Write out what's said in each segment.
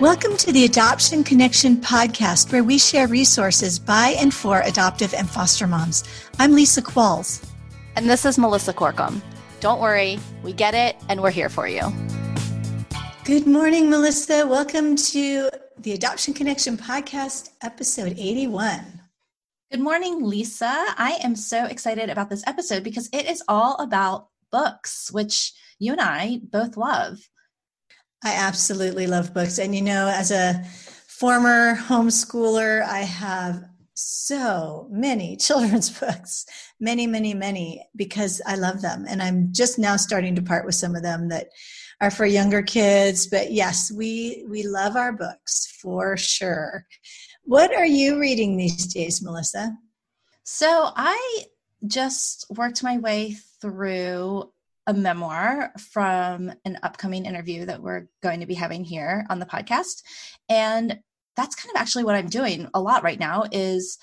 Welcome to the Adoption Connection podcast, where we share resources by and for adoptive and foster moms. I'm Lisa Qualls. And this is Melissa Corkum. Don't worry, we get it, and we're here for you. Good morning, Melissa. Welcome to the Adoption Connection podcast, episode 81. Good morning, Lisa. I am so excited about this episode because it is all about books, which you and I both love. I absolutely love books. And you know, as a former homeschooler, I have so many children's books, many, many, many, because I love them. And I'm just now starting to part with some of them that are for younger kids. But yes, we we love our books for sure. What are you reading these days, Melissa? So I just worked my way through a memoir from an upcoming interview that we're going to be having here on the podcast. And that's kind of actually what I'm doing a lot right now is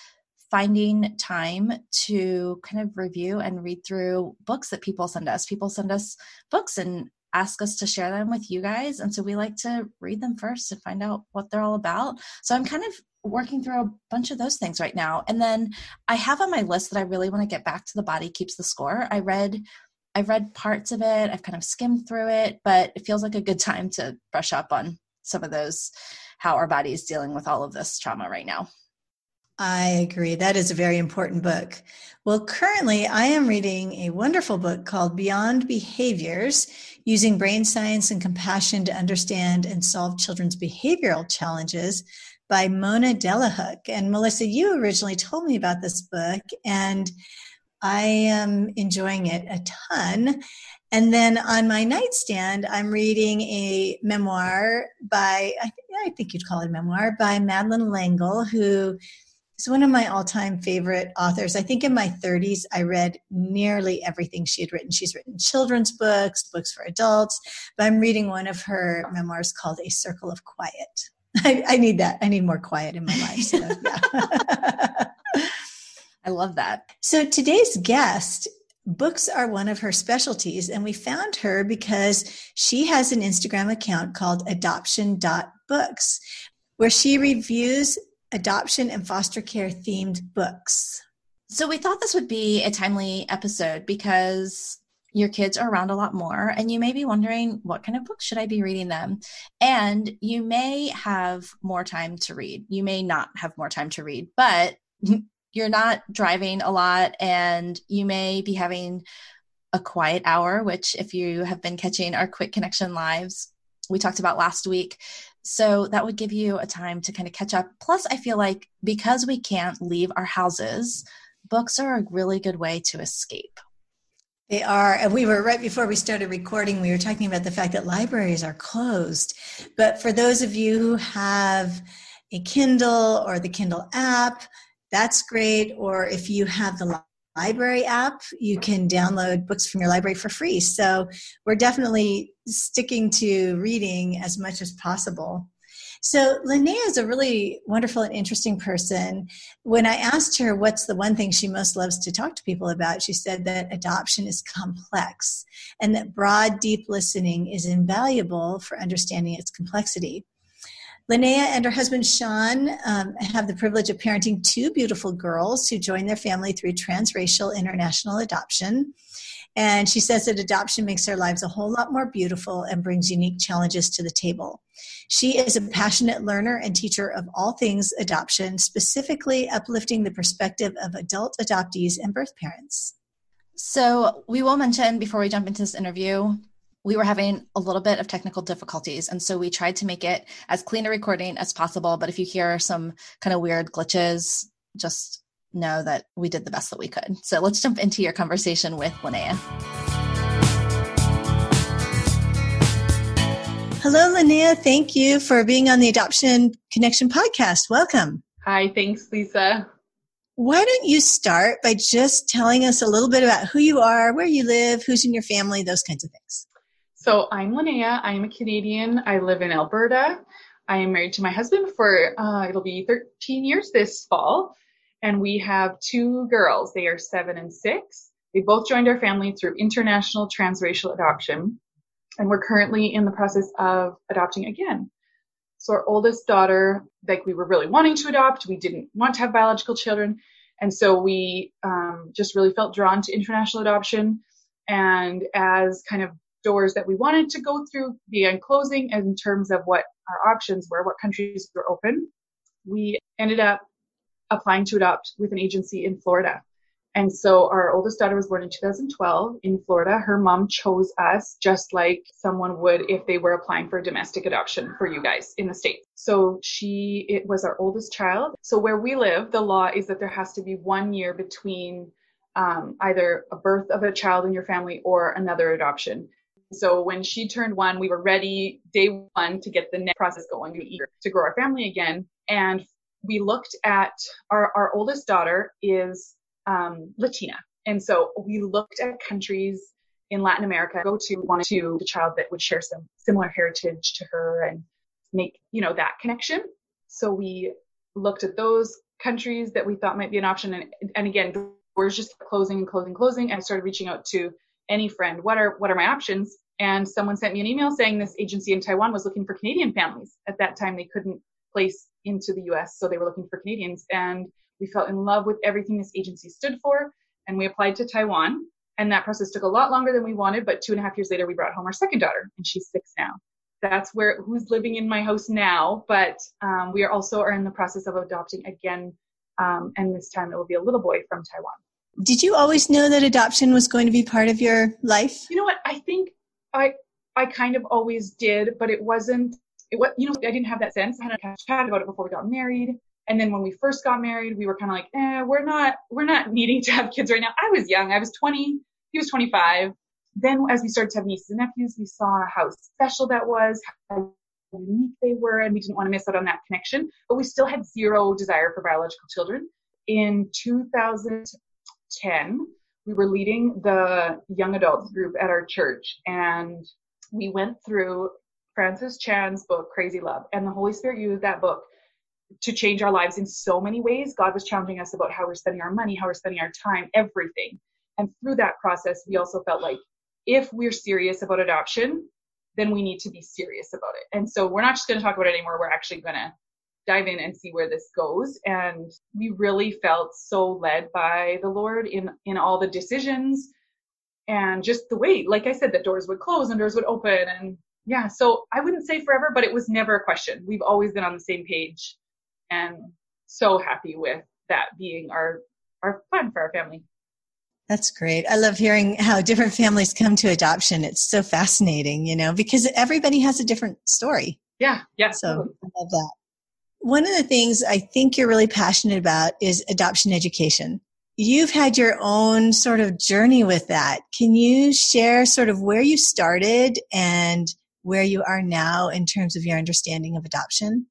finding time to kind of review and read through books that people send us. People send us books and ask us to share them with you guys. And so we like to read them first to find out what they're all about. So I'm kind of working through a bunch of those things right now. And then I have on my list that I really want to get back to The Body Keeps the Score. I read I've read parts of it, I've kind of skimmed through it, but it feels like a good time to brush up on some of those, how our body is dealing with all of this trauma right now. I agree. That is a very important book. Well, currently, I am reading a wonderful book called Beyond Behaviors Using Brain Science and Compassion to Understand and Solve Children's Behavioral Challenges by Mona Delahooke. And Melissa, you originally told me about this book, and I am enjoying it a ton. And then on my nightstand, I'm reading a memoir by, I, I think you'd call it a memoir, by Madeleine L'Engle, who is one of my all time favorite authors. I think in my 30s, I read nearly everything she had written. She's written children's books, books for adults, but I'm reading one of her memoirs called A Circle of Quiet. I, I need that. I need more quiet in my life. So, yeah. I love that. So today's guest books are one of her specialties and we found her because she has an instagram account called adoption.books where she reviews adoption and foster care themed books. So we thought this would be a timely episode because your kids are around a lot more and you may be wondering what kind of books should i be reading them? And you may have more time to read. You may not have more time to read but you're not driving a lot and you may be having a quiet hour, which, if you have been catching our quick connection lives, we talked about last week. So that would give you a time to kind of catch up. Plus, I feel like because we can't leave our houses, books are a really good way to escape. They are. And we were right before we started recording, we were talking about the fact that libraries are closed. But for those of you who have a Kindle or the Kindle app, that's great. Or if you have the library app, you can download books from your library for free. So we're definitely sticking to reading as much as possible. So Lanaya is a really wonderful and interesting person. When I asked her what's the one thing she most loves to talk to people about, she said that adoption is complex and that broad, deep listening is invaluable for understanding its complexity. Lanaya and her husband Sean um, have the privilege of parenting two beautiful girls who joined their family through transracial international adoption. And she says that adoption makes their lives a whole lot more beautiful and brings unique challenges to the table. She is a passionate learner and teacher of all things adoption, specifically uplifting the perspective of adult adoptees and birth parents. So, we will mention before we jump into this interview we were having a little bit of technical difficulties. And so we tried to make it as clean a recording as possible. But if you hear some kind of weird glitches, just know that we did the best that we could. So let's jump into your conversation with Lanaya. Hello, Lanaya. Thank you for being on the Adoption Connection podcast. Welcome. Hi, thanks, Lisa. Why don't you start by just telling us a little bit about who you are, where you live, who's in your family, those kinds of things? So I'm Lanaya. I'm a Canadian. I live in Alberta. I am married to my husband for uh, it'll be 13 years this fall, and we have two girls. They are seven and six. They both joined our family through international transracial adoption, and we're currently in the process of adopting again. So our oldest daughter, like we were really wanting to adopt, we didn't want to have biological children, and so we um, just really felt drawn to international adoption. And as kind of doors that we wanted to go through began closing in terms of what our options were, what countries were open, we ended up applying to adopt with an agency in Florida. And so our oldest daughter was born in 2012 in Florida. Her mom chose us just like someone would if they were applying for a domestic adoption for you guys in the States. So she, it was our oldest child. So where we live, the law is that there has to be one year between um, either a birth of a child in your family or another adoption. So when she turned one, we were ready day one to get the next process going, to grow our family again. And we looked at our, our oldest daughter is um, Latina. And so we looked at countries in Latin America, go to wanted to the child that would share some similar heritage to her and make, you know, that connection. So we looked at those countries that we thought might be an option. And, and again, doors just closing and closing, closing. And I started reaching out to any friend. What are, what are my options? And someone sent me an email saying this agency in Taiwan was looking for Canadian families. At that time, they couldn't place into the US, so they were looking for Canadians. And we fell in love with everything this agency stood for, and we applied to Taiwan. And that process took a lot longer than we wanted, but two and a half years later, we brought home our second daughter, and she's six now. That's where who's living in my house now, but um, we are also are in the process of adopting again, um, and this time it will be a little boy from Taiwan. Did you always know that adoption was going to be part of your life? You know what? I think I I kind of always did, but it wasn't. It was you know I didn't have that sense. I had a chat about it before we got married. And then when we first got married, we were kind of like, eh, we're not, we're not needing to have kids right now. I was young. I was 20. He was 25. Then as we started to have nieces and nephews, we saw how special that was, how unique they were, and we didn't want to miss out on that connection. But we still had zero desire for biological children. In 2010, we were leading the young adults group at our church, and we went through Francis Chan's book, Crazy Love, and the Holy Spirit used that book to change our lives in so many ways. God was challenging us about how we're spending our money, how we're spending our time, everything. And through that process, we also felt like if we're serious about adoption, then we need to be serious about it. And so we're not just going to talk about it anymore. We're actually going to dive in and see where this goes. And we really felt so led by the Lord in, in all the decisions and just the way, like I said, that doors would close and doors would open. And yeah, so I wouldn't say forever, but it was never a question. We've always been on the same page and so happy with that being our our plan for our family. That's great. I love hearing how different families come to adoption. It's so fascinating, you know, because everybody has a different story. Yeah, yeah. So totally. I love that. One of the things I think you're really passionate about is adoption education. You've had your own sort of journey with that. Can you share sort of where you started and where you are now in terms of your understanding of adoption?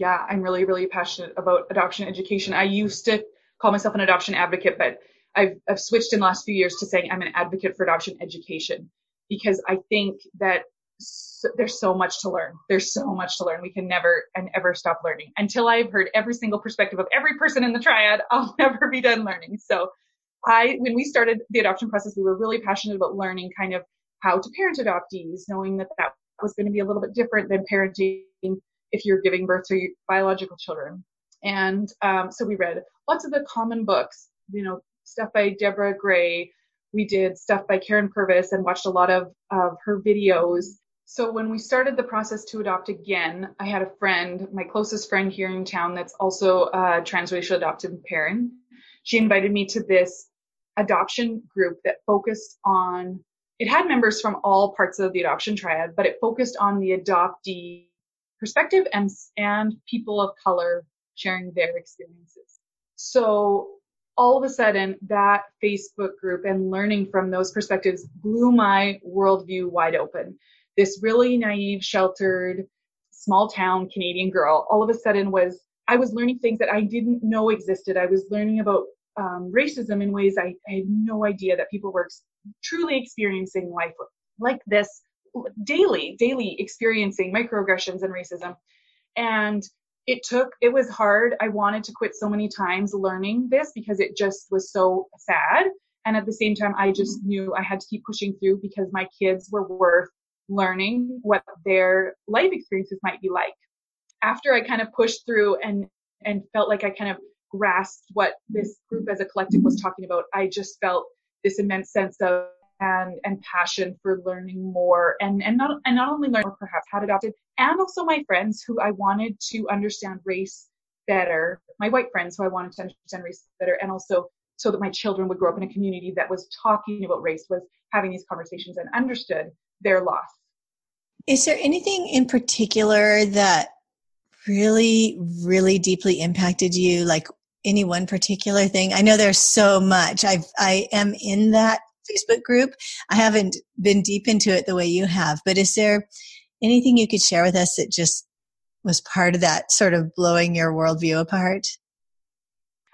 yeah, I'm really, really passionate about adoption education. I used to call myself an adoption advocate, but I've, I've switched in the last few years to saying I'm an advocate for adoption education because I think that so, there's so much to learn. There's so much to learn. We can never and ever stop learning. Until I've heard every single perspective of every person in the triad, I'll never be done learning. So I, when we started the adoption process, we were really passionate about learning kind of how to parent adoptees, knowing that that was going to be a little bit different than parenting if you're giving birth to your biological children. And um, so we read lots of the common books, you know, stuff by Deborah Gray. We did stuff by Karyn Purvis and watched a lot of, of her videos. So when we started the process to adopt again, I had a friend, my closest friend here in town, that's also a transracial adoptive parent. She invited me to this adoption group that focused on, it had members from all parts of the adoption triad, but it focused on the adoptee perspective and, and people of color sharing their experiences. So all of a sudden that Facebook group and learning from those perspectives blew my worldview wide open. This really naive, sheltered, small town Canadian girl all of a sudden was, I was learning things that I didn't know existed. I was learning about um, racism in ways I, I, had no idea that people were ex- truly experiencing life like this daily, daily experiencing microaggressions and racism. And it took, it was hard. I wanted to quit so many times learning this because it just was so sad. And at the same time, I just knew I had to keep pushing through because my kids were worth learning what their life experiences might be like. after I kind of pushed through and and felt like I kind of grasped what this group as a collective was talking about, I just felt this immense sense of and and passion for learning more and and not and not only learn perhaps how to adopt it and also my friends who I wanted to understand race better my white friends who I wanted to understand race better and also so that my children would grow up in a community that was talking about race was having these conversations and understood their loss is there anything in particular that really really deeply impacted you like any one particular thing i know there's so much i've i am in that Facebook group. I haven't been deep into it the way you have, but is there anything you could share with us that just was part of that sort of blowing your worldview apart?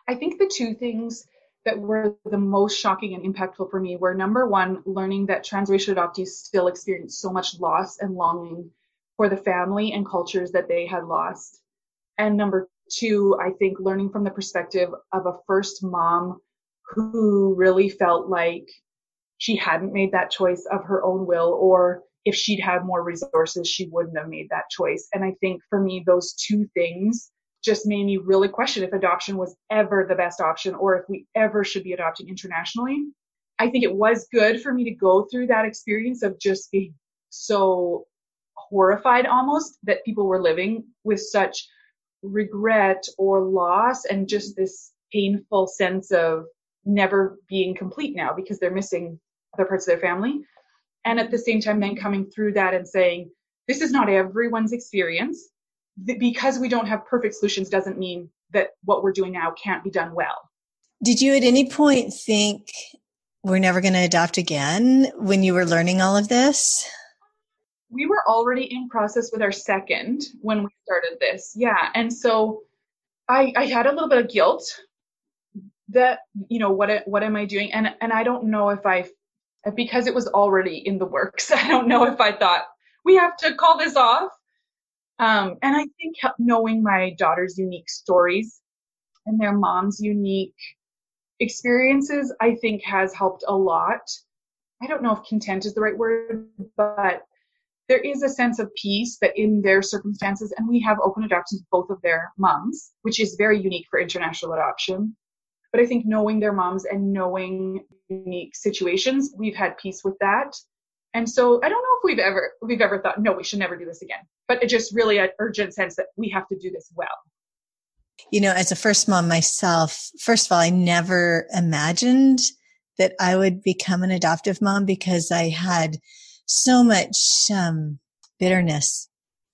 I think the two things that were the most shocking and impactful for me were number one, learning that transracial adoptees still experience so much loss and longing for the family and cultures that they had lost. And number two, I think learning from the perspective of a first mom who really felt like she hadn't made that choice of her own will or if she'd had more resources she wouldn't have made that choice and i think for me those two things just made me really question if adoption was ever the best option or if we ever should be adopting internationally i think it was good for me to go through that experience of just being so horrified almost that people were living with such regret or loss and just this painful sense of never being complete now because they're missing other parts of their family. And at the same time, then coming through that and saying, this is not everyone's experience. Because we don't have perfect solutions doesn't mean that what we're doing now can't be done well. Did you at any point think we're never going to adopt again when you were learning all of this? We were already in process with our second when we started this. Yeah. And so I, I had a little bit of guilt that, you know, what, what am I doing? And, and I don't know if I because it was already in the works. I don't know if I thought we have to call this off. Um, and I think knowing my daughter's unique stories and their mom's unique experiences, I think has helped a lot. I don't know if content is the right word, but there is a sense of peace that in their circumstances, and we have open adoptions both of their moms, which is very unique for international adoption. But I think knowing their moms and knowing unique situations, we've had peace with that. And so I don't know if we've ever we've ever thought, no, we should never do this again. But it just really an urgent sense that we have to do this well. You know, as a first mom myself, first of all, I never imagined that I would become an adoptive mom because I had so much um, bitterness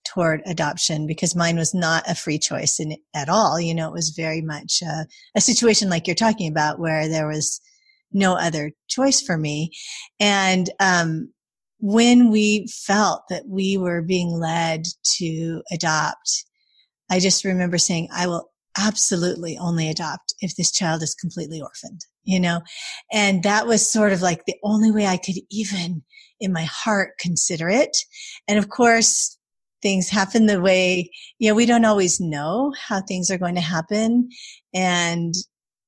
toward adoption because mine was not a free choice in, at all. You know, it was very much a situation like you're talking about where there was no other choice for me. And, um, when we felt that we were being led to adopt, I just remember saying, I will absolutely only adopt if this child is completely orphaned, you know? And that was sort of like the only way I could even in my heart consider it. And of course, things happen the way, you know, we don't always know how things are going to happen. And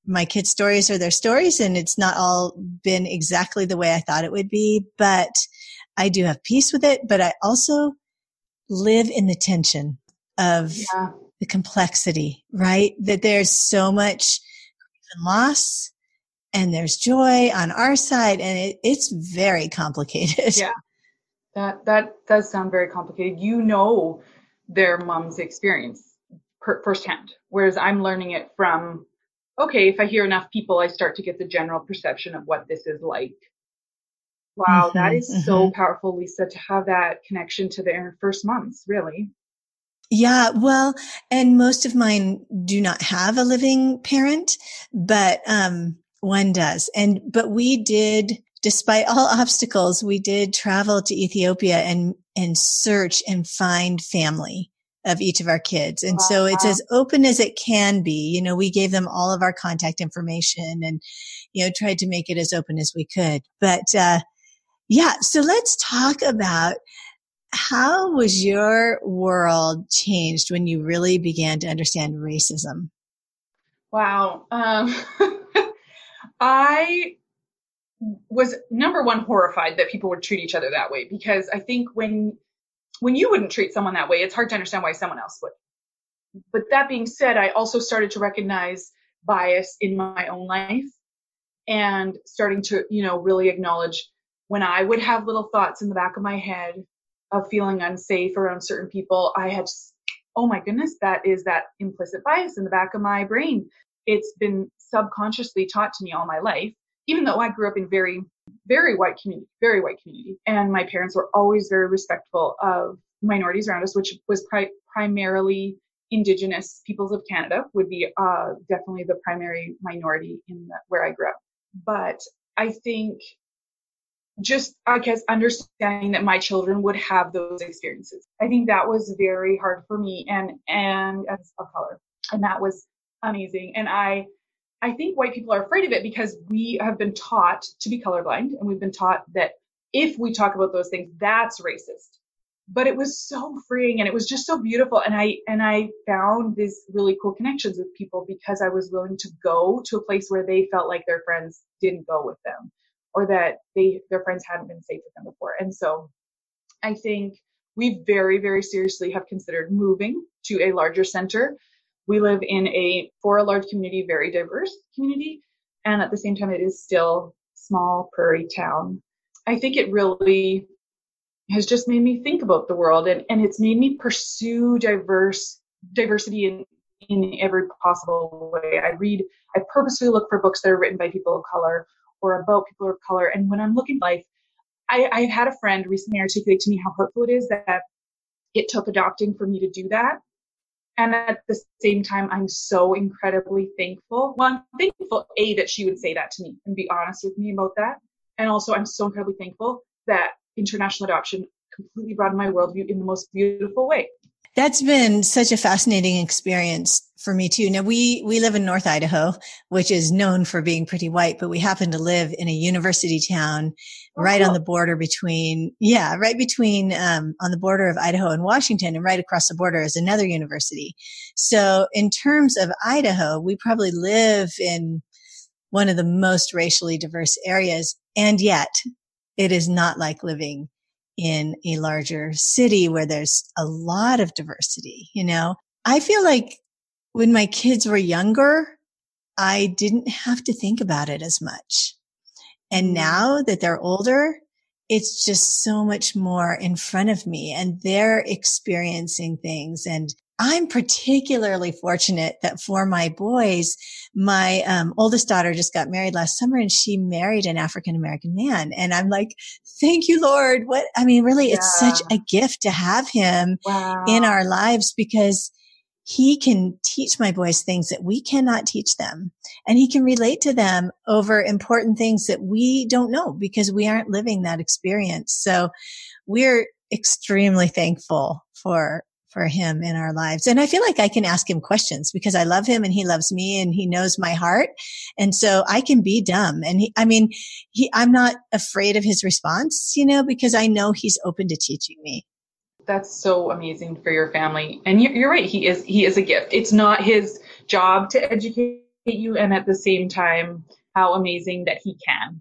my kids' stories are their stories and it's not all been exactly the way I thought it would be, but I do have peace with it. But I also live in the tension of yeah. the complexity, right? That there's so much loss and there's joy on our side and it, it's very complicated. Yeah. That, that does sound very complicated. You know their mom's experience per, firsthand, whereas I'm learning it from okay, if I hear enough people, I start to get the general perception of what this is like. Wow, mm-hmm, that is mm-hmm. so powerful, Lisa, to have that connection to their first months, really. Yeah, well, and most of mine do not have a living parent, but um, one does. And but we did, despite all obstacles, we did travel to Ethiopia and and search and find family of each of our kids. And wow. so it's as open as it can be. You know, we gave them all of our contact information and, you know, tried to make it as open as we could. But, uh, yeah. So let's talk about how was your world changed when you really began to understand racism? Wow. Um, I was number one horrified that people would treat each other that way because I think when when you wouldn't treat someone that way, it's hard to understand why someone else would. but that being said, I also started to recognize bias in my own life and starting to, you know, really acknowledge when I would have little thoughts in the back of my head of feeling unsafe around certain people, I had, oh my goodness, that is that implicit bias in the back of my brain. It's been subconsciously taught to me all my life, even though I grew up in very, very white community, very white community. And my parents were always very respectful of minorities around us, which was pri- primarily Indigenous peoples of Canada would be uh, definitely the primary minority in the, where I grew up. But I think just I guess understanding that my children would have those experiences. I think that was very hard for me and and as a color. And that was amazing. And I I think white people are afraid of it because we have been taught to be colorblind and we've been taught that if we talk about those things, that's racist. But it was so freeing and it was just so beautiful. And I and I found these really cool connections with people because I was willing to go to a place where they felt like their friends didn't go with them or that they their friends hadn't been safe with them before. And so I think we very, very seriously have considered moving to a larger center. We live in a, for a large community, very diverse community. And at the same time, it is still small prairie town. I think it really has just made me think about the world and, and it's made me pursue diverse diversity in, in every possible way. I read, I purposely look for books that are written by people of color or about people of color. And when I'm looking at life, I, I had a friend recently articulate to me how hurtful it is that it took adopting for me to do that. And at the same time, I'm so incredibly thankful. Well, I'm thankful, A, that she would say that to me and be honest with me about that. And also, I'm so incredibly thankful that international adoption completely broadened my worldview in the most beautiful way. That's been such a fascinating experience for me too. Now we, we live in North Idaho, which is known for being pretty white, but we happen to live in a university town oh, right on the border between, yeah, right between, um, on the border of Idaho and Washington and right across the border is another university. So in terms of Idaho, we probably live in one of the most racially diverse areas. And yet it is not like living in a larger city where there's a lot of diversity, you know? I feel like when my kids were younger, I didn't have to think about it as much. And mm. now that they're older, it's just so much more in front of me and they're experiencing things and I'm particularly fortunate that for my boys, my um, oldest daughter just got married last summer and she married an African American man. And I'm like, thank you, Lord. What, I mean, really, yeah. it's such a gift to have him wow. in our lives because he can teach my boys things that we cannot teach them and he can relate to them over important things that we don't know because we aren't living that experience. So we're extremely thankful for for him in our lives. And I feel like I can ask him questions because I love him and he loves me and he knows my heart. And so I can be dumb. And he, I mean, he, I'm not afraid of his response, you know, because I know he's open to teaching me. That's so amazing for your family. And you're, you're right. He is, he is a gift. It's not his job to educate you. And at the same time, how amazing that he can.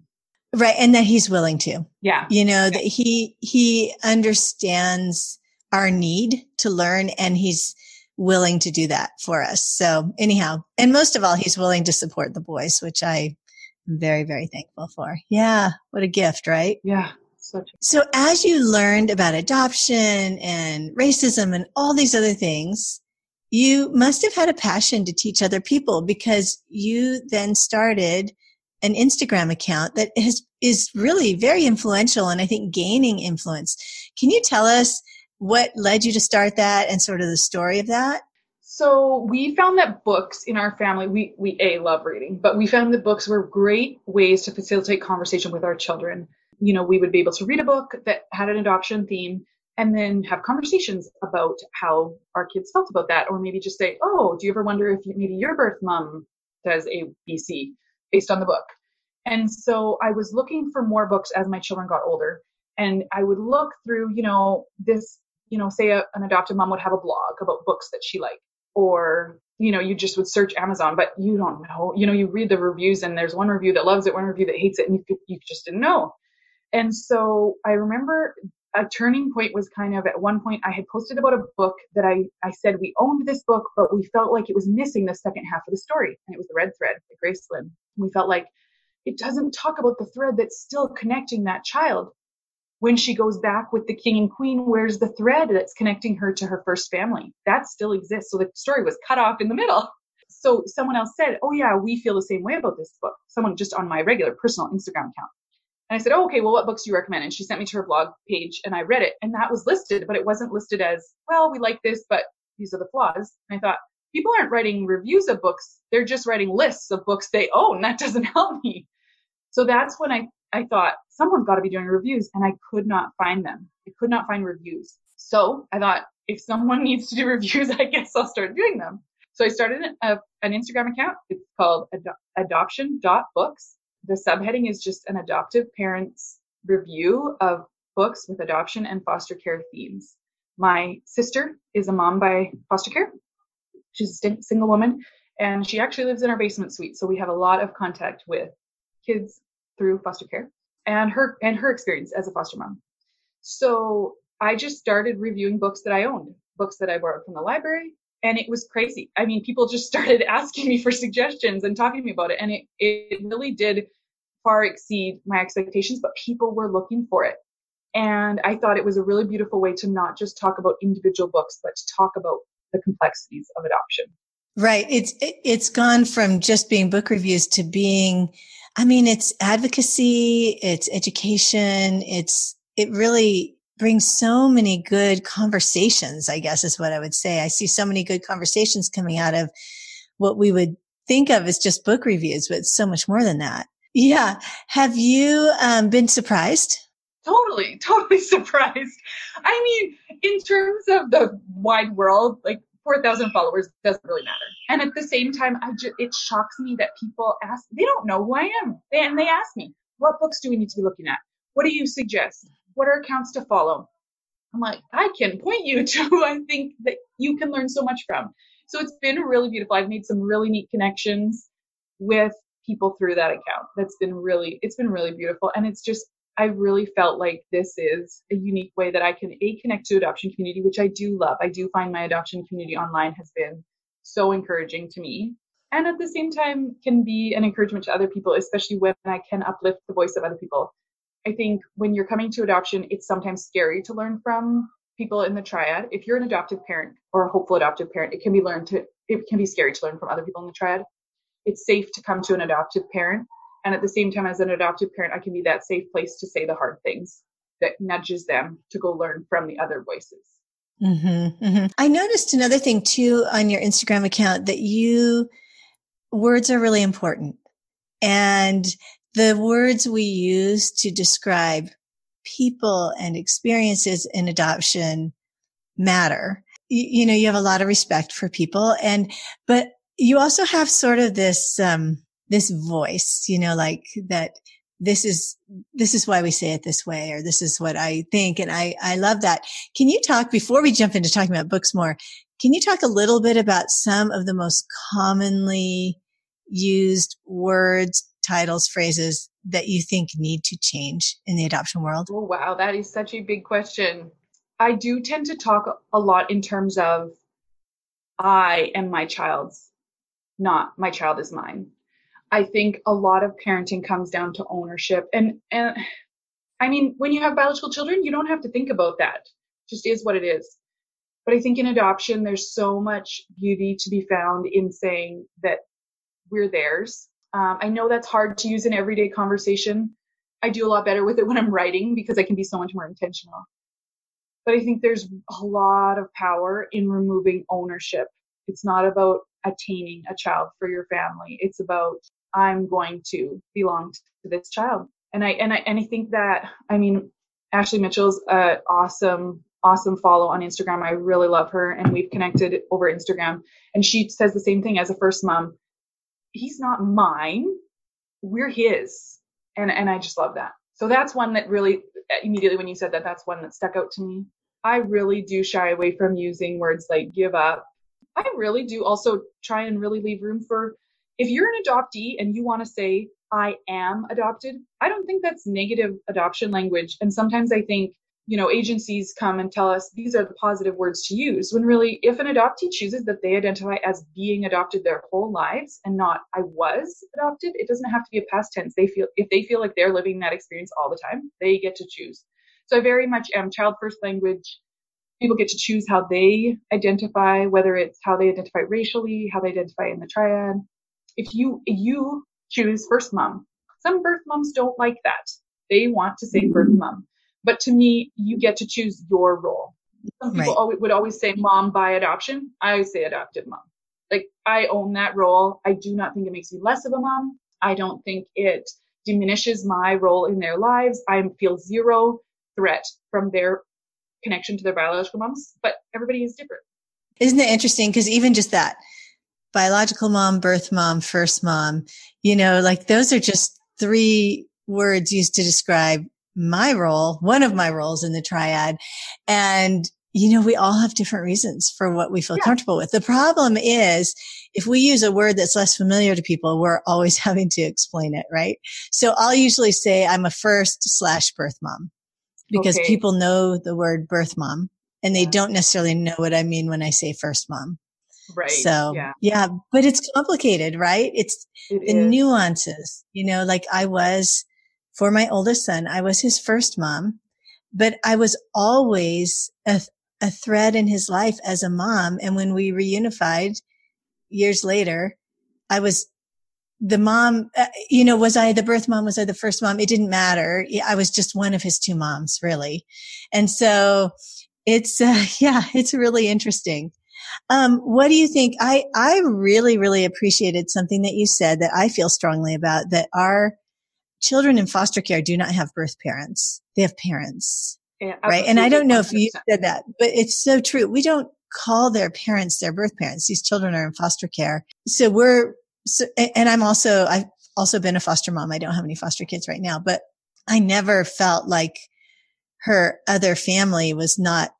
Right. And that he's willing to. Yeah. You know, that he, he understands our need to learn and he's willing to do that for us. So anyhow, and most of all, he's willing to support the boys, which I am very, very thankful for. Yeah. What a gift, right? Yeah. Such so as you learned about adoption and racism and all these other things, you must have had a passion to teach other people because you then started an Instagram account that has, is really very influential and I think gaining influence. Can you tell us what led you to start that and sort of the story of that? So we found that books in our family, we, we A, love reading, but we found that books were great ways to facilitate conversation with our children. You know, we would be able to read a book that had an adoption theme and then have conversations about how our kids felt about that. Or maybe just say, oh, do you ever wonder if maybe your birth mom does A, B, C based on the book? And so I was looking for more books as my children got older. And I would look through, you know, this you know, say a, an adopted mom would have a blog about books that she liked, or you know, you just would search Amazon, but you don't know. You know, you read the reviews, and there's one review that loves it, one review that hates it, and you you just didn't know. And so I remember a turning point was kind of at one point I had posted about a book that I, I said we owned this book, but we felt like it was missing the second half of the story. And it was the red thread the Grace Lin. We felt like it doesn't talk about the thread that's still connecting that child. When she goes back with the king and queen, where's the thread that's connecting her to her first family? That still exists. So the story was cut off in the middle. So someone else said, Oh, yeah, we feel the same way about this book. Someone just on my regular personal Instagram account. And I said, oh, okay, well, what books do you recommend? And she sent me to her blog page and I read it and that was listed, but it wasn't listed as, well, we like this, but these are the flaws. And I thought, people aren't writing reviews of books. They're just writing lists of books they own. That doesn't help me. So that's when I, I thought someone's got to be doing reviews and I could not find them. I could not find reviews. So I thought if someone needs to do reviews, I guess I'll start doing them. So I started a, an Instagram account. It's called ad- adoption.books the subheading is just an adoptive parent's review of books with adoption and foster care themes. My sister is a mom by foster care. She's a single woman and she actually lives in our basement suite. So we have a lot of contact with kids through foster care and her and her experience as a foster mom. So I just started reviewing books that I owned, books that I borrowed from the library, and it was crazy. I mean, people just started asking me for suggestions and talking to me about it, and it it really did far exceed my expectations. But people were looking for it, and I thought it was a really beautiful way to not just talk about individual books, but to talk about the complexities of adoption. Right. It's it's gone from just being book reviews to being I mean it's advocacy, it's education, it's it really brings so many good conversations, I guess is what I would say. I see so many good conversations coming out of what we would think of as just book reviews, but so much more than that. Yeah. Have you um, been surprised? Totally, totally surprised. I mean, in terms of the wide world, like 4,000 followers doesn't really matter. And at the same time, I just, it shocks me that people ask, they don't know who I am. They, and they ask me, what books do we need to be looking at? What do you suggest? What are accounts to follow? I'm like, I can point you to who I think that you can learn so much from. So it's been really beautiful. I've made some really neat connections with people through that account. That's been really, it's been really beautiful. And it's just, I really felt like this is a unique way that I can a connect to adoption community, which I do love. I do find my adoption community online has been so encouraging to me. And at the same time can be an encouragement to other people, especially when I can uplift the voice of other people. I think when you're coming to adoption, it's sometimes scary to learn from people in the triad. If you're an adoptive parent or a hopeful adoptive parent, it can be learned to it can be scary to learn from other people in the triad. It's safe to come to an adoptive parent. And at the same time, as an adoptive parent, I can be that safe place to say the hard things that nudges them to go learn from the other voices. Mm-hmm, mm-hmm. I noticed another thing too on your Instagram account that you words are really important. And the words we use to describe people and experiences in adoption matter. You, you, know, you have a lot of respect for people and, but you also have sort of this, um, this voice, you know, like that this is, this is why we say it this way, or this is what I think. And I, I love that. Can you talk before we jump into talking about books more? Can you talk a little bit about some of the most commonly used words titles, phrases that you think need to change in the adoption world? Oh, wow. That is such a big question. I do tend to talk a lot in terms of I am my child's, not my child is mine. I think a lot of parenting comes down to ownership. And, and I mean, when you have biological children, you don't have to think about that. It just is what it is. But I think in adoption, there's so much beauty to be found in saying that we're theirs um, I know that's hard to use in everyday conversation. I do a lot better with it when I'm writing because I can be so much more intentional. But I think there's a lot of power in removing ownership. It's not about attaining a child for your family. It's about I'm going to belong to this child. And I and I and I think that I mean Ashley Mitchell's an awesome awesome follow on Instagram. I really love her and we've connected over Instagram and she says the same thing as a first mom he's not mine. We're his. And, and I just love that. So that's one that really, immediately when you said that, that's one that stuck out to me. I really do shy away from using words like give up. I really do also try and really leave room for, if you're an adoptee and you want to say, I am adopted, I don't think that's negative adoption language. And sometimes I think you know, agencies come and tell us these are the positive words to use. When really, if an adoptee chooses that they identify as being adopted their whole lives and not I was adopted, it doesn't have to be a past tense. They feel if they feel like they're living that experience all the time, they get to choose. So I very much am child first language. People get to choose how they identify, whether it's how they identify racially, how they identify in the triad. If you you choose first mom, some birth moms don't like that. They want to say mm-hmm. birth mom but to me, you get to choose your role. Some people right. always, would always say mom by adoption. I say adopted mom. Like I own that role. I do not think it makes me less of a mom. I don't think it diminishes my role in their lives. I feel zero threat from their connection to their biological moms, but everybody is different. Isn't it interesting? Because even just that biological mom, birth mom, first mom, you know, like those are just three words used to describe my role, one of my roles in the triad. And, you know, we all have different reasons for what we feel yeah. comfortable with. The problem is if we use a word that's less familiar to people, we're always having to explain it, right? So I'll usually say I'm a first slash birth mom because okay. people know the word birth mom and they yeah. don't necessarily know what I mean when I say first mom. Right. So yeah. yeah, but it's complicated, right? It's it the is. nuances, you know, like I was for my oldest son. I was his first mom, but I was always a, a thread in his life as a mom. And when we reunified years later, I was the mom, uh, you know, was I the birth mom? Was I the first mom? It didn't matter. I was just one of his two moms, really. And so it's, uh, yeah, it's really interesting. Um, what do you think? I, I really, really appreciated something that you said that I feel strongly about that our children in foster care do not have birth parents. They have parents. Yeah, right. And I don't know 100%. if you said that, but it's so true. We don't call their parents their birth parents. These children are in foster care. So we're, so, and I'm also, I've also been a foster mom. I don't have any foster kids right now, but I never felt like her other family was not,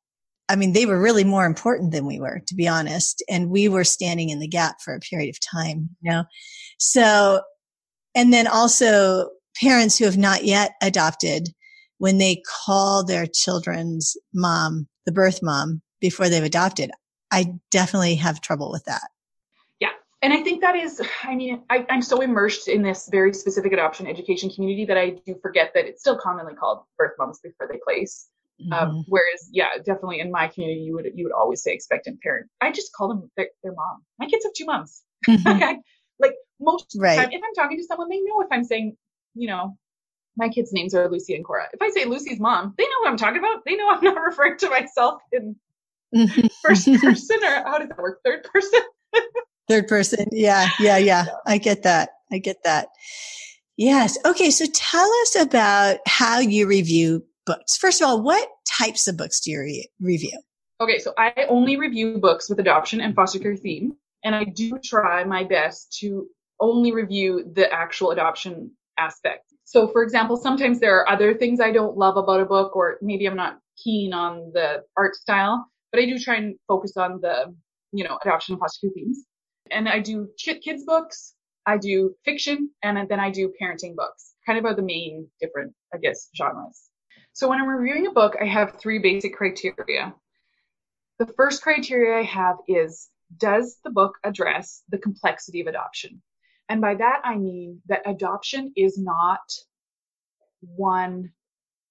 I mean, they were really more important than we were, to be honest. And we were standing in the gap for a period of time, you know? So, and then also parents who have not yet adopted, when they call their children's mom, the birth mom, before they've adopted, I definitely have trouble with that. Yeah. And I think that is, I mean, I, am so immersed in this very specific adoption education community that I do forget that it's still commonly called birth moms before they place. Um, mm-hmm. Um, whereas, yeah, definitely in my community, you would you would always say expectant parent. I just call them their, their mom. My kids have two moms. Mm-hmm. okay, like most right. time, if I'm talking to someone, they know if I'm saying you know, my kids' names are Lucy and Cora. If I say Lucy's mom, they know what I'm talking about. They know I'm not referring to myself in first person or how does that work? Third person? Third person. Yeah, yeah, yeah. I get that. I get that. Yes. Okay. So tell us about how you review books. First of all, what types of books do you re- review? Okay. So I only review books with adoption and foster care theme. And I do try my best to only review the actual adoption aspect. So, for example, sometimes there are other things I don't love about a book, or maybe I'm not keen on the art style, but I do try and focus on the, you know, adoption and foster care themes. And I do kids books, I do fiction, and then I do parenting books. Kind of are the main different, I guess, genres. So when I'm reviewing a book, I have three basic criteria. The first criteria I have is, does the book address the complexity of adoption? And by that, I mean that adoption is not one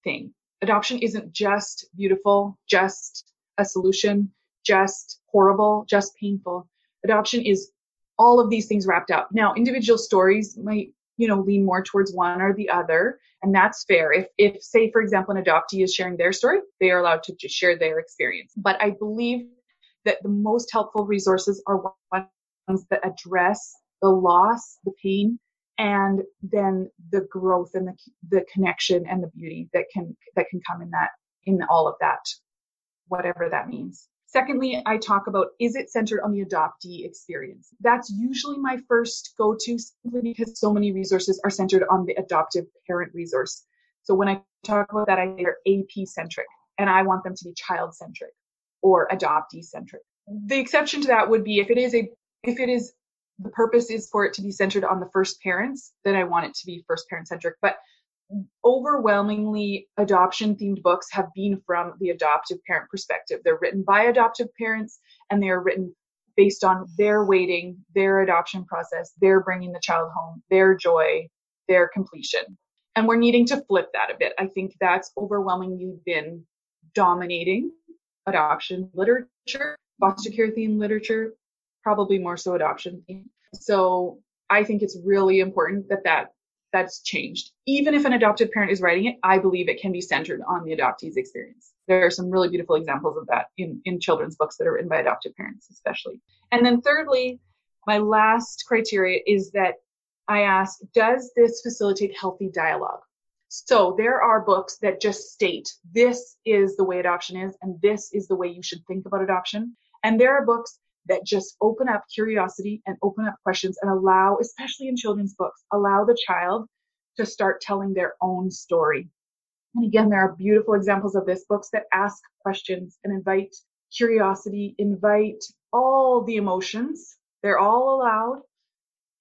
thing. Adoption isn't just beautiful, just a solution, just horrible, just painful. Adoption is all of these things wrapped up. Now, individual stories might, you know, lean more towards one or the other, and that's fair. If, if say, for example, an adoptee is sharing their story, they are allowed to just share their experience. But I believe that the most helpful resources are ones that address the loss, the pain, and then the growth and the, the connection and the beauty that can that can come in that in all of that, whatever that means. Secondly, I talk about is it centered on the adoptee experience? That's usually my first go to simply because so many resources are centered on the adoptive parent resource. So when I talk about that, I they're AP centric and I want them to be child centric or adoptee centric. The exception to that would be if it is a if it is the purpose is for it to be centered on the first parents, then I want it to be first parent centric. But overwhelmingly adoption themed books have been from the adoptive parent perspective. They're written by adoptive parents and they are written based on their waiting, their adoption process, their bringing the child home, their joy, their completion. And we're needing to flip that a bit. I think that's overwhelmingly been dominating adoption literature, foster care theme literature, probably more so adoption. So I think it's really important that that that's changed. Even if an adoptive parent is writing it, I believe it can be centered on the adoptee's experience. There are some really beautiful examples of that in, in children's books that are written by adoptive parents, especially. And then thirdly, my last criteria is that I ask, does this facilitate healthy dialogue? So there are books that just state this is the way adoption is and this is the way you should think about adoption. And there are books that just open up curiosity and open up questions and allow, especially in children's books, allow the child to start telling their own story. And again, there are beautiful examples of this books that ask questions and invite curiosity, invite all the emotions. They're all allowed.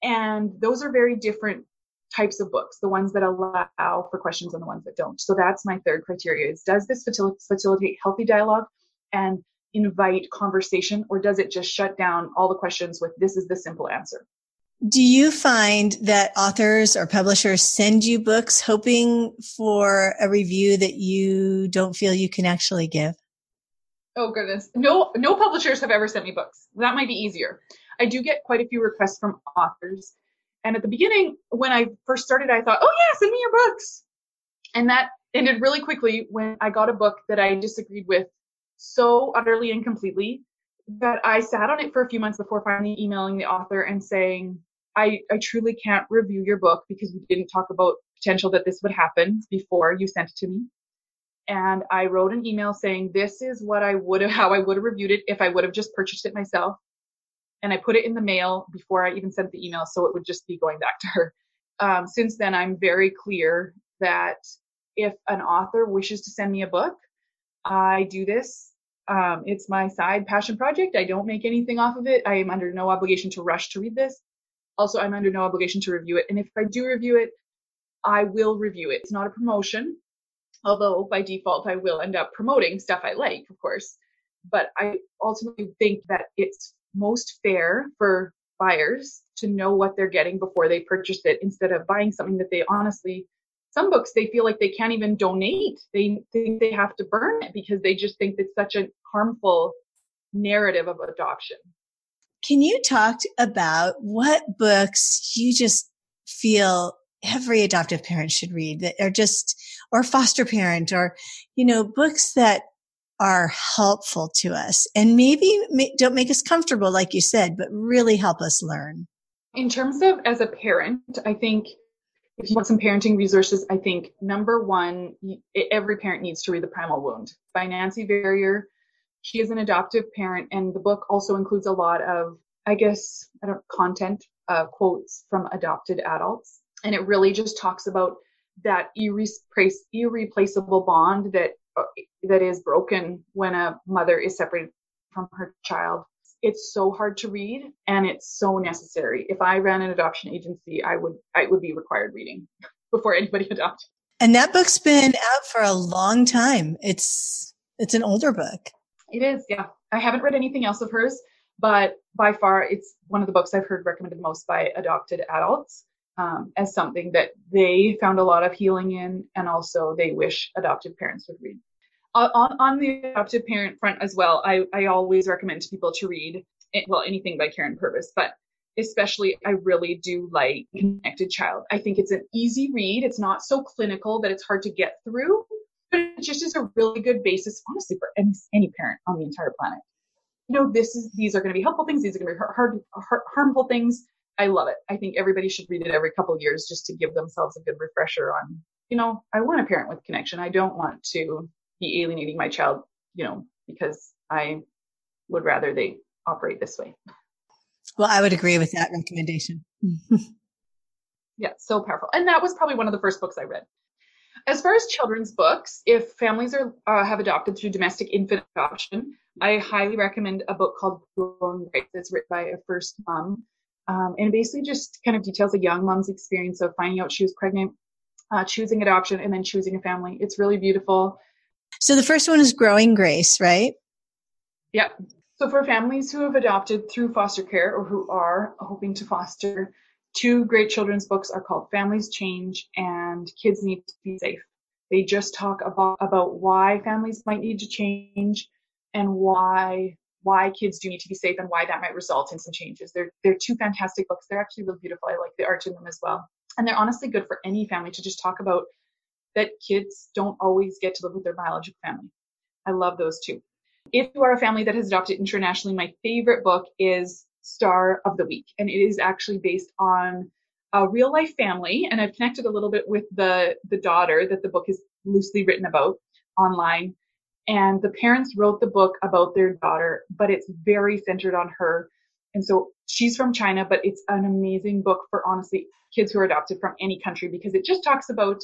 And those are very different types of books, the ones that allow for questions and the ones that don't. So that's my third criteria is does this facilitate healthy dialogue? And invite conversation or does it just shut down all the questions with this is the simple answer? Do you find that authors or publishers send you books hoping for a review that you don't feel you can actually give? Oh goodness. No no publishers have ever sent me books. That might be easier. I do get quite a few requests from authors. And at the beginning when I first started I thought, "Oh yeah, send me your books." And that ended really quickly when I got a book that I disagreed with so utterly and completely that I sat on it for a few months before finally emailing the author and saying, I, I truly can't review your book because we didn't talk about potential that this would happen before you sent it to me. And I wrote an email saying, this is what I would have, how I would have reviewed it if I would have just purchased it myself. And I put it in the mail before I even sent the email. So it would just be going back to her. Um, since then, I'm very clear that if an author wishes to send me a book, I do this um, it's my side passion project. I don't make anything off of it. I am under no obligation to rush to read this. Also, I'm under no obligation to review it. And if I do review it, I will review it. It's not a promotion, although by default I will end up promoting stuff I like, of course. But I ultimately think that it's most fair for buyers to know what they're getting before they purchase it instead of buying something that they honestly some books they feel like they can't even donate. They think they have to burn it because they just think it's such a harmful narrative of adoption. Can you talk about what books you just feel every adoptive parent should read that are just, or foster parent or, you know, books that are helpful to us and maybe don't make us comfortable, like you said, but really help us learn? In terms of as a parent, I think if you want some parenting resources, I think number one, every parent needs to read The Primal Wound by Nancy Verrier. She is an adoptive parent, and the book also includes a lot of, I guess, I don't content uh, quotes from adopted adults, and it really just talks about that irreplaceable bond that uh, that is broken when a mother is separated from her child it's so hard to read and it's so necessary. If I ran an adoption agency, I would I would be required reading before anybody adopted. And that book's been out for a long time. It's it's an older book. It is, yeah. I haven't read anything else of hers, but by far it's one of the books I've heard recommended the most by adopted adults um, as something that they found a lot of healing in and also they wish adopted parents would read on, on the adoptive parent front as well, I, I always recommend to people to read, well, anything by Karyn Purvis, but especially I really do like Connected Child. I think it's an easy read. It's not so clinical that it's hard to get through, it just is a really good basis, honestly, for any, any parent on the entire planet. You know, this is, these are going to be helpful things. These are going to be hard, hard, harmful things. I love it. I think everybody should read it every couple of years just to give themselves a good refresher on, you know, I want a parent with connection. I don't want to be alienating my child, you know, because I would rather they operate this way. Well, I would agree with that recommendation. yeah, so powerful. And that was probably one of the first books I read. As far as children's books, if families are uh, have adopted through domestic infant adoption, I highly recommend a book called Growing Right that's written by a first mom. Um, and it basically just kind of details a young mom's experience of finding out she was pregnant uh, choosing adoption and then choosing a family. It's really beautiful. So the first one is Growing Grace, right? Yep. So for families who have adopted through foster care or who are hoping to foster, two great children's books are called Families Change and Kids Need to Be Safe. They just talk about, about why families might need to change and why why kids do need to be safe and why that might result in some changes. They're they're two fantastic books. They're actually really beautiful. I like the art in them as well. And they're honestly good for any family to just talk about that kids don't always get to live with their biological family. I love those two. If you are a family that has adopted internationally, my favorite book is Star of the Week. And it is actually based on a real life family. And I've connected a little bit with the, the daughter that the book is loosely written about online. And the parents wrote the book about their daughter, but it's very centered on her. And so she's from China, but it's an amazing book for honestly kids who are adopted from any country because it just talks about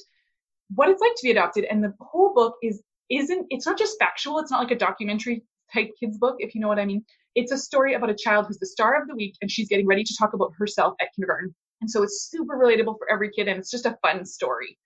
what it's like to be adopted. And the whole book is isn't it's not just factual. It's not like a documentary type kids book, if you know what I mean. It's a story about a child who's the star of the week and she's getting ready to talk about herself at kindergarten. And so it's super relatable for every kid and it's just a fun story.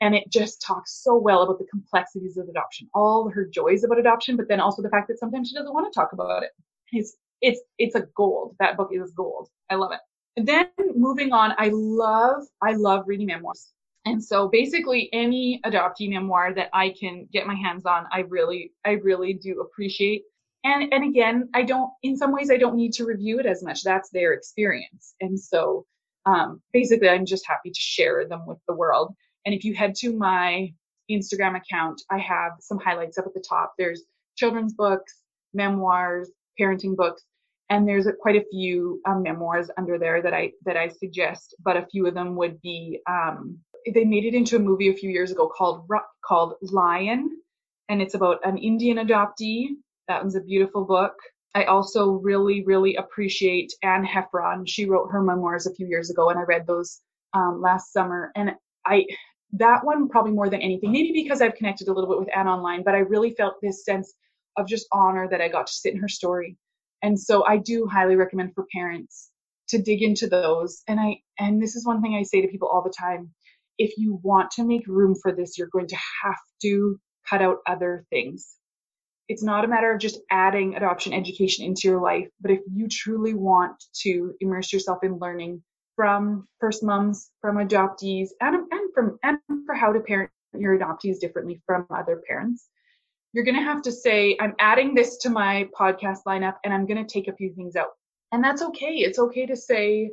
And it just talks so well about the complexities of adoption, all her joys about adoption, but then also the fact that sometimes she doesn't want to talk about it. It's it's it's a gold. That book is gold. I love it. And then moving on, I love I love reading memoirs. And so basically any adoptee memoir that I can get my hands on, I really, I really do appreciate. And, and again, I don't, in some ways, I don't need to review it as much. That's their experience. And so, um, basically, I'm just happy to share them with the world. And if you head to my Instagram account, I have some highlights up at the top. There's children's books, memoirs, parenting books, and there's a, quite a few um, memoirs under there that I that I suggest. But a few of them would be um, they made it into a movie a few years ago called called Lion, and it's about an Indian adoptee. That one's a beautiful book. I also really, really appreciate Anne Heffron. She wrote her memoirs a few years ago, and I read those um, last summer. And I that one probably more than anything, maybe because I've connected a little bit with Anne online, but I really felt this sense of just honor that I got to sit in her story. And so I do highly recommend for parents to dig into those. And I and this is one thing I say to people all the time if you want to make room for this, you're going to have to cut out other things. It's not a matter of just adding adoption education into your life, but if you truly want to immerse yourself in learning from first moms, from adoptees, and, and from and for how to parent your adoptees differently from other parents, you're going to have to say, I'm adding this to my podcast lineup and I'm going to take a few things out. And that's okay. It's okay to say,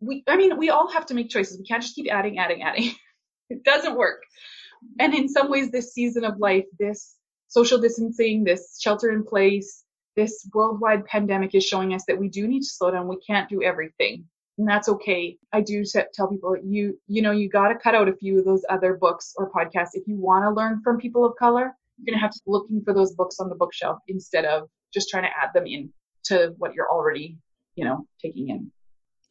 we i mean we all have to make choices. We can't just keep adding adding adding. It doesn't work. And in some ways this season of life this social distancing this shelter in place this worldwide pandemic is showing us that we do need to slow down. We can't do everything. And that's okay. I do tell people you you know you got to cut out a few of those other books or podcasts. If you want to learn from people of color you're going to have to looking for those books on the bookshelf instead of just trying to add them in to what you're already you know taking in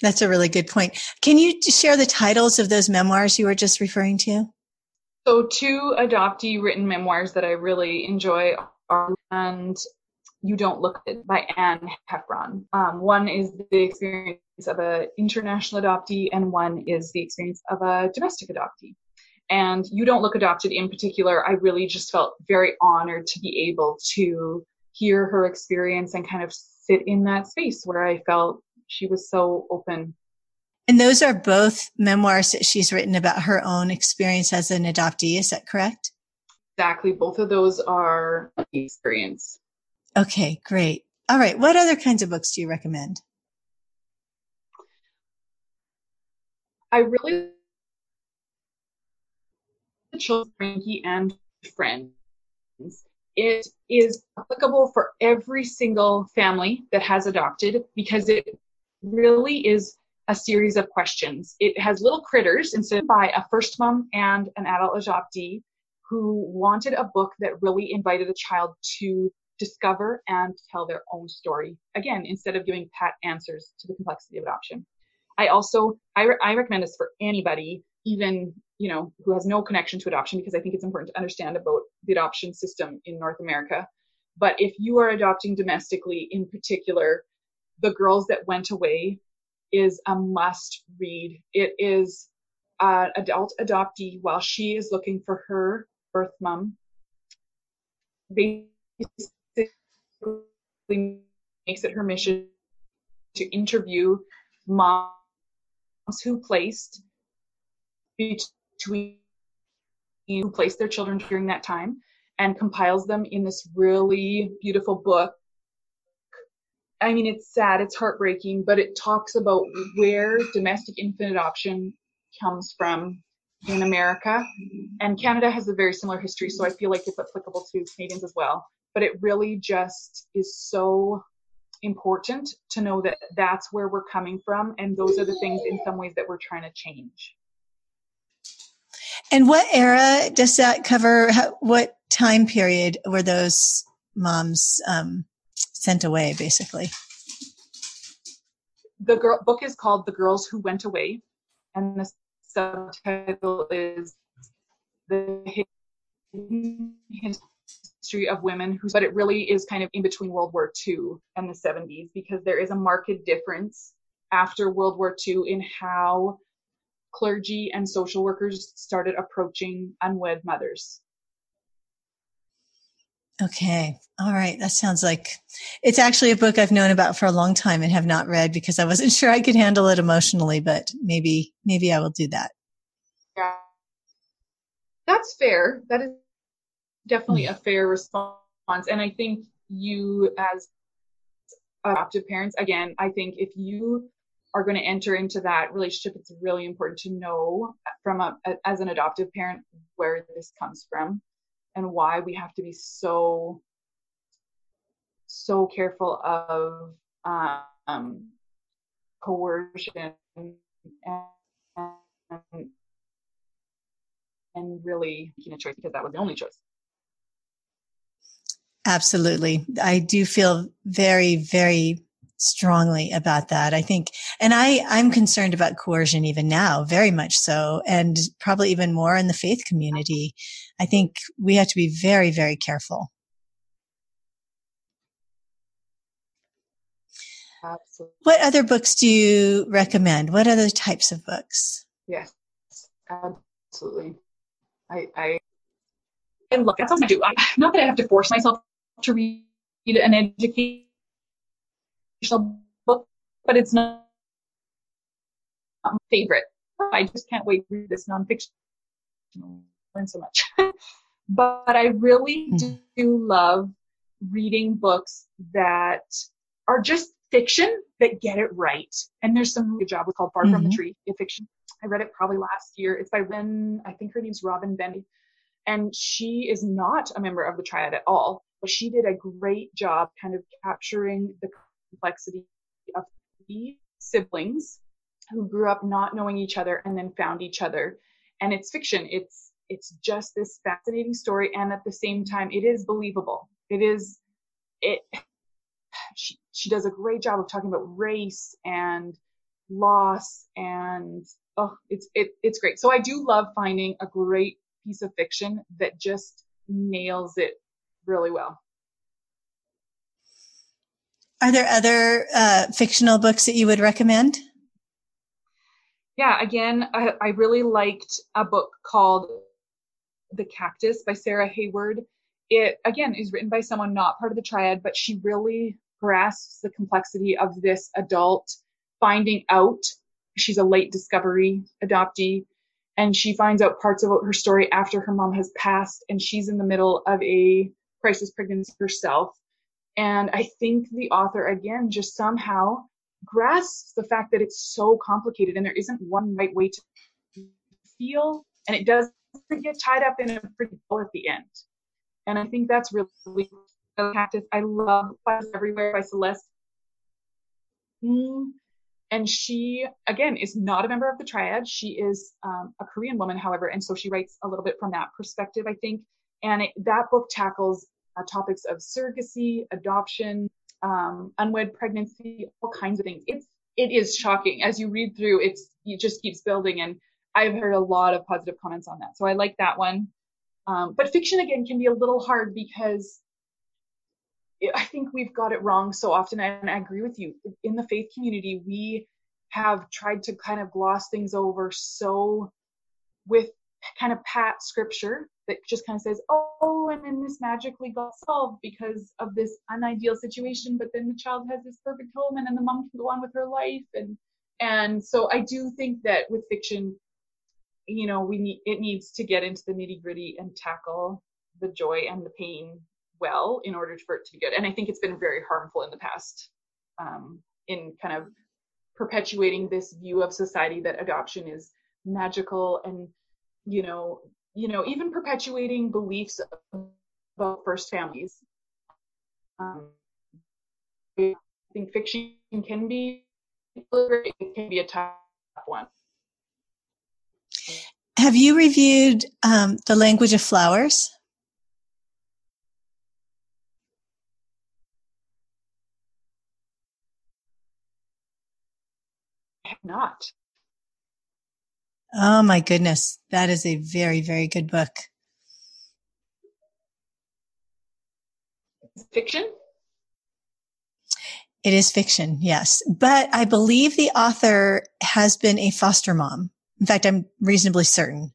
that's a really good point. Can you share the titles of those memoirs you were just referring to? So, two adoptee written memoirs that I really enjoy are and You Don't Look It by Anne Heffron. Um, one is the experience of an international adoptee, and one is the experience of a domestic adoptee. And You Don't Look Adopted in particular, I really just felt very honored to be able to hear her experience and kind of sit in that space where I felt she was so open. And those are both memoirs that she's written about her own experience as an adoptee. Is that correct? Exactly. Both of those are experience. Okay, great. All right. What other kinds of books do you recommend? I really the children Frankie and friends. It is applicable for every single family that has adopted because it really is a series of questions. It has little critters instead by a first mom and an adult adoptee who wanted a book that really invited a child to discover and tell their own story. Again, instead of giving pat answers to the complexity of adoption. I also, I, re- I recommend this for anybody, even, you know, who has no connection to adoption because I think it's important to understand about the adoption system in North America. But if you are adopting domestically in particular, the Girls That Went Away is a must read. It is uh, adult adoptee while she is looking for her birth mom. Basically makes it her mission to interview moms who placed between who placed their children during that time and compiles them in this really beautiful book. I mean, it's sad, it's heartbreaking, but it talks about where domestic infant adoption comes from in America. And Canada has a very similar history, so I feel like it's applicable to Canadians as well. But it really just is so important to know that that's where we're coming from, and those are the things in some ways that we're trying to change. And what era does that cover? what time period were those moms um, sent away, basically? The girl, book is called The Girls Who Went Away, and the subtitle is The History of Women Who, but it really is kind of in between World War II and the 70s because there is a marked difference after World War II in how clergy and social workers started approaching unwed mothers. Okay. All right. That sounds like it's actually a book I've known about for a long time and have not read because I wasn't sure I could handle it emotionally, but maybe, maybe I will do that. Yeah. That's fair. That is definitely mm. a fair response. And I think you as adoptive parents, again, I think if you are going to enter into that relationship, it's really important to know from a, as an adoptive parent where this comes from and why we have to be so so careful of um, coercion and, and, and really making a choice because that was the only choice. Absolutely. I do feel very, very strongly about that. I think, and I, I'm concerned about coercion even now, very much so, and probably even more in the faith community. I think we have to be very, very careful. Absolutely. What other books do you recommend? What other types of books? Yes, absolutely. I, I, and look, that's what I do. I, not that I have to force myself to read an education book, but it's not my favorite. I just can't wait to read this nonfiction. Learn so much. but I really hmm. do love reading books that are just fiction that get it right. And there's some good job. It's called Far mm-hmm. from the mm-hmm. Tree, a fiction. I read it probably last year. It's by Lynn, I think her name's Robin Benway. And she is not a member of the triad at all, but she did a great job kind of capturing the complexity of three siblings who grew up not knowing each other and then found each other. And it's fiction. It's it's just this fascinating story and at the same time it is believable. It is it she, she does a great job of talking about race and loss and oh it's it, it's great. So I do love finding a great piece of fiction that just nails it really well. Are there other uh, fictional books that you would recommend? Yeah, again, I, I really liked a book called The Cactus by Sarah Haywood. It, again, is written by someone not part of the triad, but she really grasps the complexity of this adult finding out she's a late discovery adoptee and she finds out parts of her story after her mom has passed and she's in the middle of a crisis pregnancy herself and I think the author, again, just somehow grasps the fact that it's so complicated and there isn't one right way to feel, and it doesn't get tied up in a pretty bow at the end. And I think that's really cactus. I love Flowers Everywhere by Celeste. And she, again, is not a member of the triad. She is um, a Korean woman, however, and so she writes a little bit from that perspective, I think. And it, that book tackles uh, topics of surrogacy, adoption, um, unwed pregnancy, all kinds of things. It's it is shocking as you read through. It's it just keeps building, and I've heard a lot of positive comments on that. So I like that one. Um, but fiction again can be a little hard because I think we've got it wrong so often, and I agree with you. In the faith community, we have tried to kind of gloss things over so with kind of pat scripture that just kind of says, oh, and then this magically got solved because of this unideal situation, but then the child has this perfect home and then the mom can go on with her life. And and so I do think that with fiction, you know, we need it needs to get into the nitty gritty and tackle the joy and the pain well in order for it to be good. And I think it's been very harmful in the past um, in kind of perpetuating this view of society that adoption is magical and you know you know even perpetuating beliefs about first families. Um, i think fiction can be it can be a tough one. Have you reviewed um, the language of flowers? Not. Oh my goodness. That is a very, very good book. Fiction? It is fiction, yes. But I believe the author has been a foster mom. In fact, I'm reasonably certain.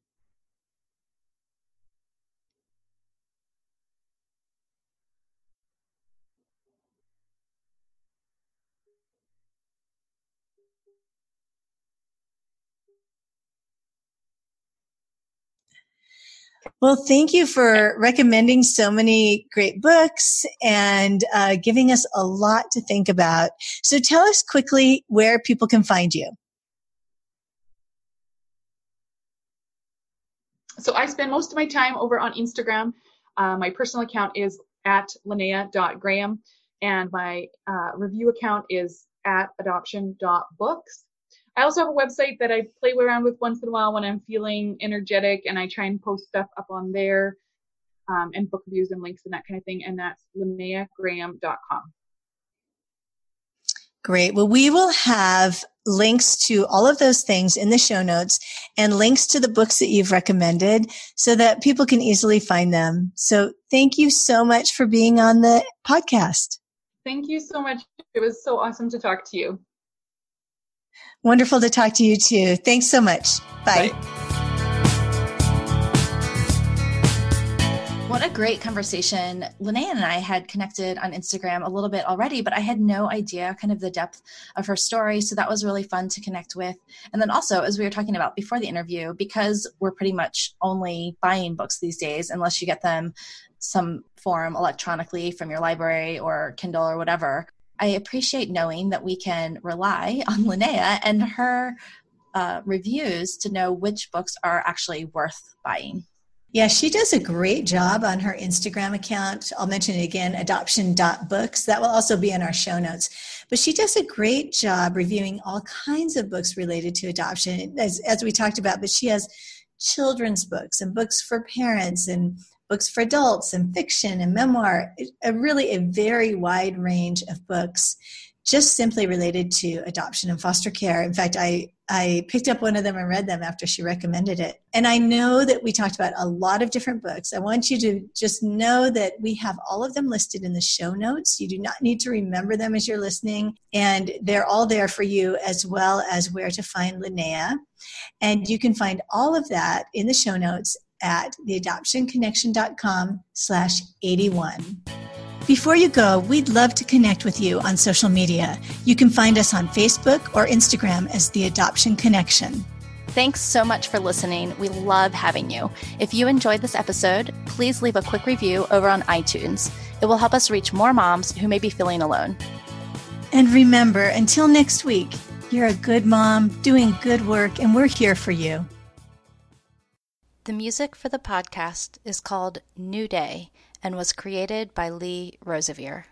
Well, thank you for recommending so many great books and uh, giving us a lot to think about. So tell us quickly where people can find you. So I spend most of my time over on Instagram. Uh, my personal account is at lanaya.graham and my uh, review account is at adoption.books. I also have a website that I play around with once in a while when I'm feeling energetic, and I try and post stuff up on there, um, and book reviews and links and that kind of thing. And that's lanayagraham.com. Great. Well, we will have links to all of those things in the show notes and links to the books that you've recommended so that people can easily find them. So thank you so much for being on the podcast. Thank you so much. It was so awesome to talk to you. Wonderful to talk to you too. Thanks so much. Bye. Bye. What a great conversation. Lanaya and I had connected on Instagram a little bit already, but I had no idea kind of the depth of her story. So that was really fun to connect with. And then also, as we were talking about before the interview, because we're pretty much only buying books these days, unless you get them some form electronically from your library or Kindle or whatever, I appreciate knowing that we can rely on Lanaya and her uh, reviews to know which books are actually worth buying. Yeah, she does a great job on her Instagram account. I'll mention it again, adoption.books. That will also be in our show notes. But she does a great job reviewing all kinds of books related to adoption, as, as we talked about. But she has children's books and books for parents and books for adults and fiction and memoir, a really a very wide range of books just simply related to adoption and foster care. In fact, I, I picked up one of them and read them after she recommended it. And I know that we talked about a lot of different books. I want you to just know that we have all of them listed in the show notes. You do not need to remember them as you're listening, and they're all there for you as well as where to find Lanaya. And you can find all of that in the show notes at theadoptionconnection.com slash 81. Before you go, we'd love to connect with you on social media. You can find us on Facebook or Instagram as The Adoption Connection. Thanks so much for listening. We love having you. If you enjoyed this episode, please leave a quick review over on iTunes. It will help us reach more moms who may be feeling alone. And remember, until next week, you're a good mom doing good work, and we're here for you. The music for the podcast is called New Day and was created by Lee Rosevere.